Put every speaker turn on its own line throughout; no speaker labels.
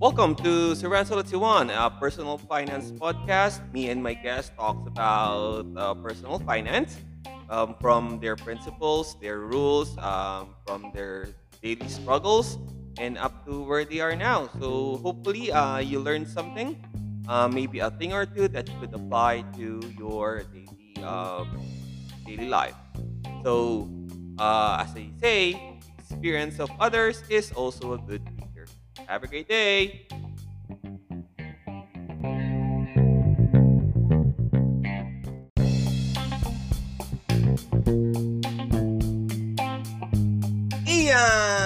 Welcome to Saranso One, a personal finance podcast. Me and my guest talks about uh, personal finance um, from their principles, their rules, um, from their daily struggles, and up to where they are now. So hopefully, uh, you learned something, uh, maybe a thing or two that you could apply to your daily um, daily life. So, uh, as I say, experience of others is also a good teacher. Have a great day.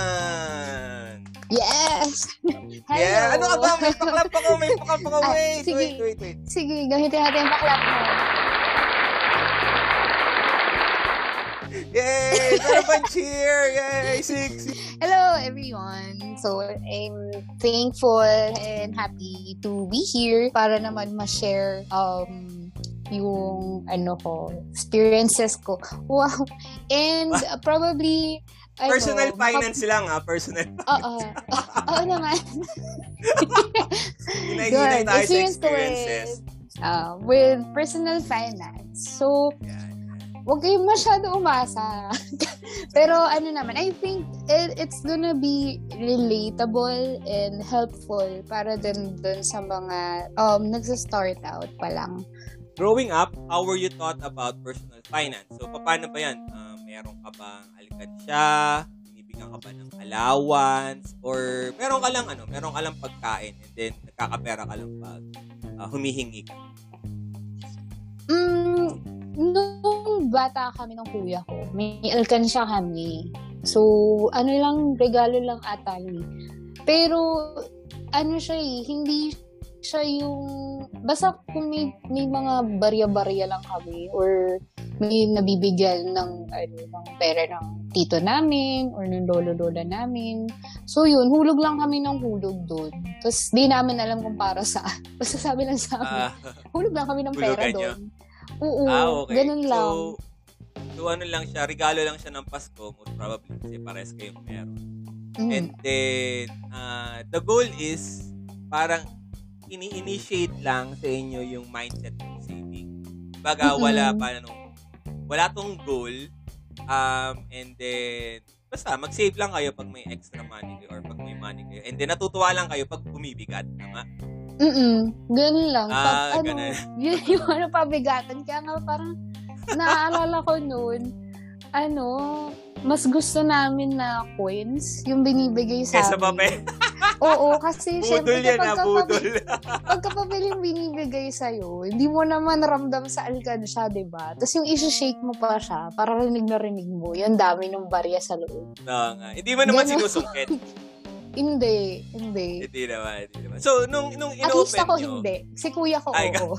Ian!
Yes! Hello!
Yeah, ano ka ba? May paklap ako, may paklap ako.
Ah,
Wait,
sige.
wait, wait, wait.
Sige, gamitin natin yung paklap mo.
Yay! Meron cheer! Yay! Six!
Hello, everyone. So, I'm thankful and happy to be here para naman ma-share um, yung ano ko, experiences ko. Wow! And uh, probably, ano,
Personal finance lang ha, personal.
Oo. Oo naman.
Hinay-hinay tayo sa experiences.
with, uh, with personal finance. So,
Yan.
Huwag kayong masyado umasa. Pero ano naman, I think it, it's gonna be relatable and helpful para din dun sa mga um, nagsa-start out pa lang.
Growing up, how were you taught about personal finance? So, paano ba yan? Uh, meron ka bang alkansya? Binibigyan ka ba ng allowance? Or meron ka lang ano, meron ka lang pagkain and then nagkakapera ka lang pag uh, humihingi ka?
Mm, nung bata kami ng kuya ko, may alkansya kami. So, ano lang, regalo lang ata yun. Pero, ano siya eh, hindi siya yung, basta kung may, may mga barya-barya lang kami or may nabibigyan ng, ano, ng pera ng tito namin or ng lolo-lola namin. So yun, hulog lang kami ng hulog doon. Tapos di namin alam kung para saan. Basta sabi lang sa amin,
Ah,
hulog lang kami ng pera doon. Oo,
ah, okay.
ganun lang.
So, so, ano lang siya, regalo lang siya ng Pasko, most probably kasi pares kayong meron.
Mm.
And then, uh, the goal is, parang, ini-initiate lang sa inyo yung mindset ng saving. Baga,
Mm-mm.
wala pa, ano, wala tong goal, um, and then, basta, mag-save lang kayo pag may extra money kayo or pag may money kayo. And then, natutuwa lang kayo pag bumibigat. Tama?
Mm-mm. Ganun lang.
Ah,
Pag, ano,
ganun.
yun yung ano, pabigatan. Kaya nga parang, naaalala ko noon, ano, mas gusto namin na coins, yung binibigay sa
Kesa
amin. Oo, kasi
Budol
syempre
yan
kapag
budol.
pagkapabili yung binibigay sa'yo, hindi mo naman ramdam sa alkansya, di ba? Tapos yung isi-shake mo pa siya, para rinig na rinig mo, yung dami ng barya sa loob.
Oo nga. Hindi mo naman
Ganun.
sinusungkit.
Hindi, hindi.
Hindi naman, hindi naman. So, nung, nung
At least
inopen
ako
nyo,
hindi. Si kuya ko,
Ay,
oo.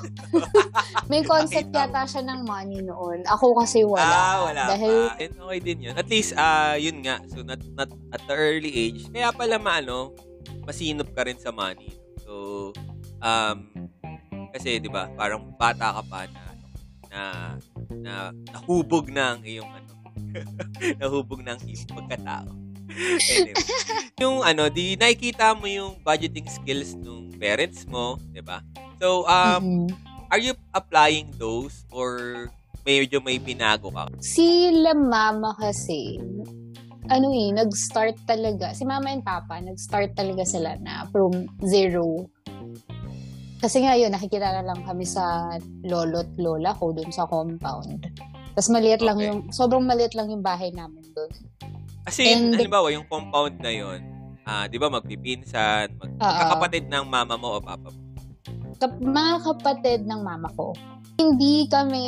May concept yata siya ng money noon. Ako kasi wala.
Ah, wala
Dahil,
pa. And okay din yun. At least, ah yun nga. So, not, not at the early age, kaya pala maano, masinop ka rin sa money. So, um, kasi, di ba, parang bata ka pa na, na, na nahubog na ang iyong, ano, nahubog na ang iyong pagkatao. Anyway, yung ano, di nakikita mo yung budgeting skills ng parents mo, di ba? So, um,
mhm.
are you applying those or medyo may binago ka?
sila mama kasi, ano eh, nag-start talaga, si mama and papa, nag-start talaga sila na from zero. Kasi nga yun, nakikita na lang kami sa lolo't lola ko dun sa compound. Tapos maliit lang
Okay.
yung, sobrang maliit lang yung bahay namin dun.
Kasi,
And-
halimbawa, yung compound na yon ah, di ba, magpipinsan, mag-
Oo.
kakapatid ng mama mo o papa mo.
Kap- mga kapatid ng mama ko, hindi kami,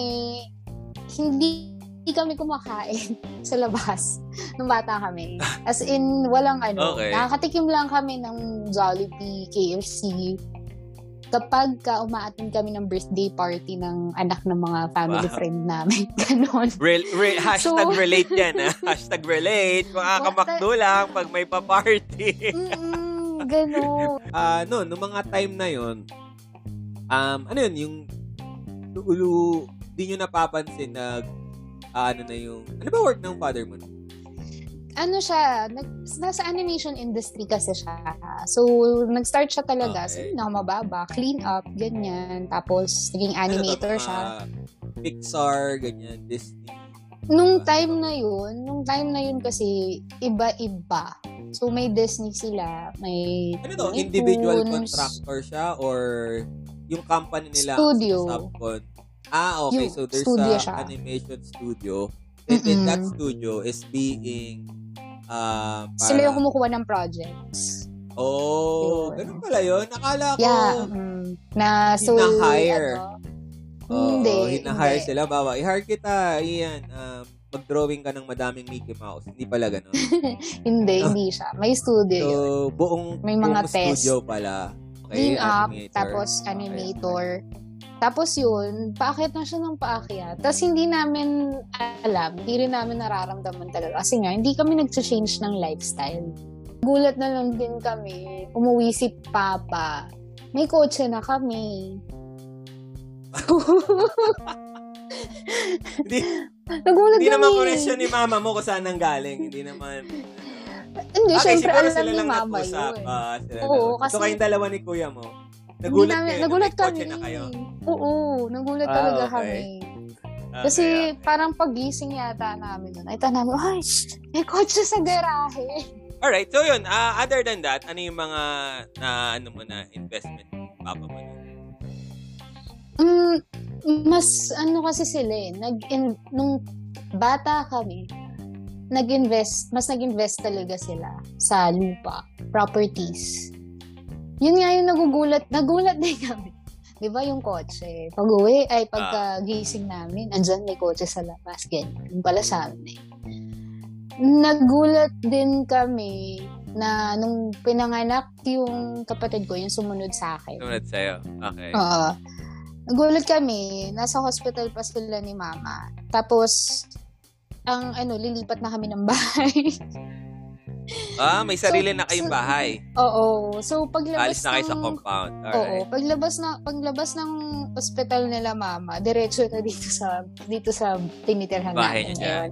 hindi hindi kami kumakain sa labas nung bata kami. As in, walang ano,
Okay.
nakakatikim lang kami ng Jollibee, KFC. Kapag ka umaattend kami ng birthday party ng anak ng mga family
Wow.
friend namin. Ganon.
Re- re- hashtag
So-
relate yan, ha? Hashtag relate. Makakamakdo lang pag may pa-party.
Mm-mm, ganon.
Ah, no, nung mga time na yon um, ano yun, yung ulo, di nyo napapansin na ah, ano na yung, ano ba work ng father mo?
Ano siya, nag, nasa animation industry kasi siya. So, nag-start siya talaga.
Okay.
So, mababa, clean up, ganyan. Tapos, naging animator
Ano to,
siya.
Pixar, ganyan, Disney.
Nung time na yun, nung time na yun kasi, iba-iba. So, may Disney sila, may...
Ano to?
may
Individual contractor siya or yung company nila
Studio.
subcon? Ah, okay.
Yung
so there's a
siya.
animation studio. And then that studio is being uh,
Sila yung kumukuha ng projects.
Oh,
Yun.
ganun pala yun. Nakala ko,
Yeah. mm, na, so,
Hina-hire.
ano, hindi.
hina-hire
hindi.
sila. Bawa, i-hire kita, Ian. Um, mag-drawing ka ng madaming Mickey Mouse. Hindi pala ganun.
Hindi, hindi siya. May studio
So,
yun.
buong,
May mga
buong
test.
studio pala.
Clean up,
animator.
tapos
Okay.
Tapos yun, paakyat na siya ng paakyat. Tapos hindi namin alam, hindi rin namin nararamdaman talaga. Kasi nga, hindi kami nag-change ng lifestyle. Gulat na lang din kami. Umuwi si Papa. May kotse na kami.
Hindi,
Nagulat
hindi
kami.
naman connection ni mama mo kung saan galing. Hindi naman.
Hindi,
Okay,
syempre alam ni Mama yun.
Ah, sila
Oo, kasi-
So, kayong dalawa ni kuya mo, nagulat na
nagulat kami.
na kayo.
Oo, nagulat
Ah,
talaga
okay.
kami.
Okay,
Kasi
okay.
parang pagising yata namin nun, ay namin, ay, may kotse sa garahe.
Alright, so yun, ah, other than that, ano yung mga na ano mo na investment papa mo na?
Mm, mas ano kasi sila eh, nag in, nung bata kami, nag-invest, mas nag-invest talaga sila sa lupa, properties. Yun nga yung nagugulat, nagulat din kami. Di ba yung kotse? Pag uwi, ay pagka gising namin, andyan may kotse sa labas, ganyan. Yung pala sa amin eh. Nagulat din kami na nung pinanganak yung kapatid ko, yung sumunod sa akin.
Sumunod sa'yo. Okay.
Oo. Nagulat kami, nasa hospital pa sila ni mama. Tapos, ang ano, lilipat na kami ng bahay.
Ah, may sarili
So-
na kayong
so-
bahay.
Oo. So, paglabas
Alis na kayo sa
ng-
compound.
Oo,
Alright.
paglabas na paglabas ng ospital nila mama, diretso na dito sa dito sa tinitirhan
Bahay
namin ngayon.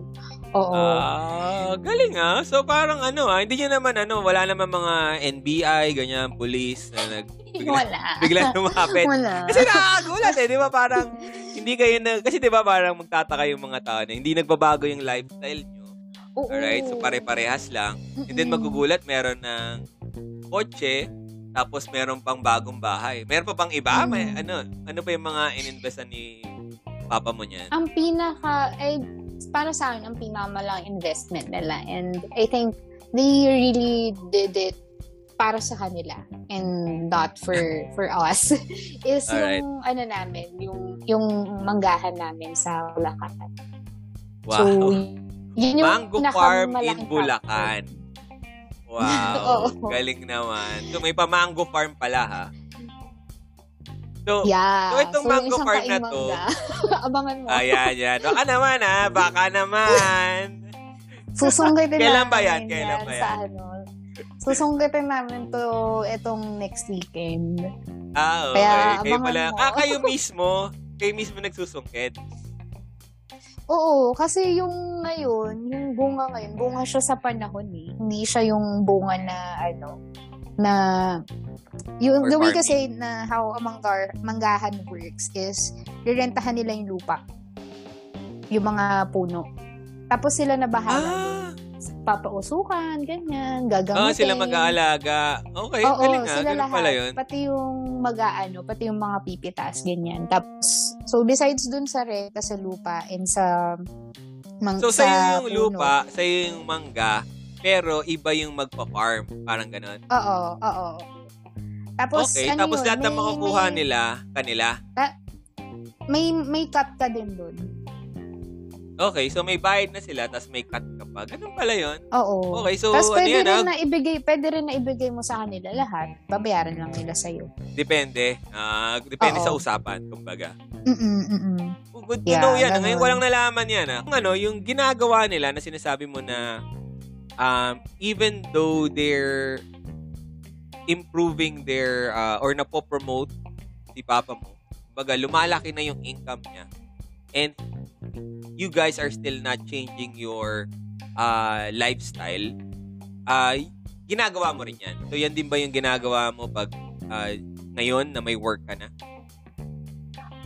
Oo.
Ah, galing ah. So parang ano ah, hindi niyo naman ano, wala naman mga NBI, ganyan, police na nag bigla,
Wala.
bigla lumapit.
Wala.
Kasi nakakagulat eh, di ba parang hindi kayo na, kasi di ba parang magtataka yung mga tao na hindi nagbabago yung lifestyle nyo.
Oo.
Alright, so pare-parehas lang. And then magugulat, meron ng kotse, tapos meron pang bagong bahay. Meron pa pang iba? May,
Mm.
ano, ano pa yung mga ininvestan ni papa mo niyan?
ang pinaka ay para sa akin ang pinakamalang investment nila and I think they really did it para sa kanila and not for for us is
Alright.
yung ano namin yung yung manggahan namin sa Bulacan.
Wow.
So yun yung
Mango Farm in Bulacan. Wow. Galing naman. So, may pa-mango farm pala, ha? So.
Yeah.
So, itong
yung
mango farm na to-.
Abangan mo.
ayan, yan. Baka naman, ha? Baka naman.
Susungkitin
Kailan ba yan? Kailan ba
Sa ano. Susungkitin namin to itong next weekend.
Ah, okay.
Kaya,
kayo pala.
mo.
Ah, kayo mismo. Kayo mismo nagsusungkit.
Oo, kasi yung ngayon, yung bunga ngayon, bunga siya sa panahon eh. Hindi siya yung bunga na ano, na yung the way kasi na how a manggar, manggahan works is rirentahan nila yung lupa. Yung mga puno. Tapos sila na bahala.
Ah,
Papausukan, ganyan, gagamitin.
ah sila mag-aalaga. Okay,
Oo,
galing nga.
sila
Ganun
lahat.
pala yun.
Pati yung mag-aano, pati yung mga pipitas, ganyan. Tapos, so besides dun sa renta sa lupa and sa mang,
So,
sa
sa'yo yung
puno.
lupa, sa'yo yung mangga, pero iba yung magpa-farm. Parang ganun.
Oo, oo. Tapos,
okay,
ano
tapos
yun,
lahat ng
may-
makukuha
may-
nila, kanila.
May, may cut ka din dun.
Okay, so may bayad na sila, tapos may cut ka pa. Ganun pala yun.
Oo.
Okay, so
Tapos
ano
pwede
yan,
rin
ah?
na ibigay, pwede rin na ibigay mo sa kanila lahat. Babayaran lang nila sa'yo.
Depende. Ah, depende
Oo.
sa usapan, kumbaga.
Mm-mm, mm-mm.
Oh, Good to
Yeah,
know yan. ah.
ganun.
Ngayon ko lang nalaman yan. Ah. Kung ano, yung ginagawa nila na sinasabi mo na um, even though they're improving their uh, or napopromote si papa mo, baga lumalaki na yung income niya. And you guys are still not changing your uh, lifestyle, uh, ginagawa mo rin yan. So, yan din ba yung ginagawa mo pag uh, ngayon na may work ka na?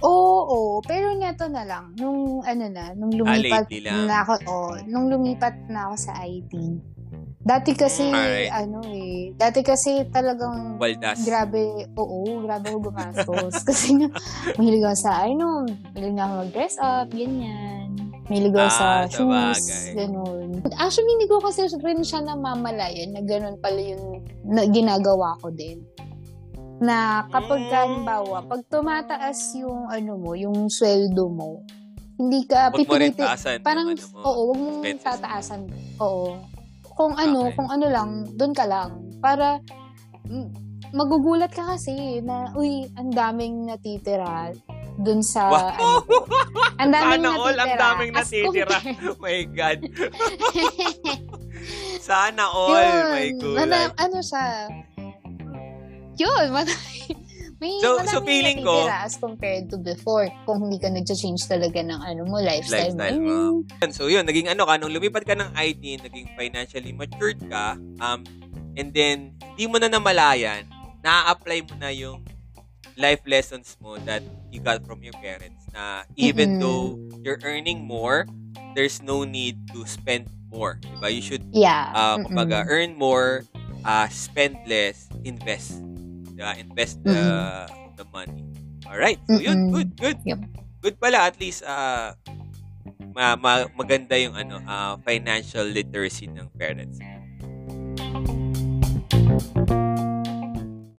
Oo. Pero neto na lang. Nung ano na, nung lumipat
ah,
na ako, oh, nung lumipat na ako sa IT. Dati kasi,
Alright.
ano eh, dati kasi talagang,
Waldas.
grabe, oo, grabe ako gumastos. kasi nga, mahilig ako sa, ano, mahilig ako mag-dress up, ganyan. Mahilig ako sa
Ah,
shoes,
sabagay.
ganun. Actually, hindi ko kasi rin siya namamalayan na ganun pala yung na, ginagawa ko din. Na kapag
Mm.
halimbawa, pag tumataas yung ano mo, yung sweldo mo, hindi ka
rin
pipilitin.
taasan
Parang,
ano mo.
oo, huwag mong
expenses.
tataasan. Oo. Kung ano,
Okay.
kung ano lang, doon ka lang. Para, magugulat ka kasi na, uy, ang daming natitira dun sa,
Wow!
ano. Ang daming
Sana all, ang
natitira.
daming natitira. my God. Sana all,
Yun.
my God.
Mada- ano siya? Yun, madami. May
So- so feeling ko-
as compared to before. Kung hindi ka nag-change talaga ng ano mo, lifestyle,
Lifestyle
mo.
mo.
Ayun.
So yun, naging ano ka, nung lumipat ka ng IT, naging financially matured ka, um, and then, hindi mo na namalayan, na-apply mo na yung life lessons mo that you got from your parents na even
Mm-mm.
though you're earning more, there's no need to spend more. Diba? You should,
Yeah.
uh, kumbaga, earn more, uh, spend less, invest. Diba? Invest the, the money. Alright. So yun, good, good.
Yep.
Good pala, at least, uh, ma- ma- maganda yung ano uh, financial literacy ng parents.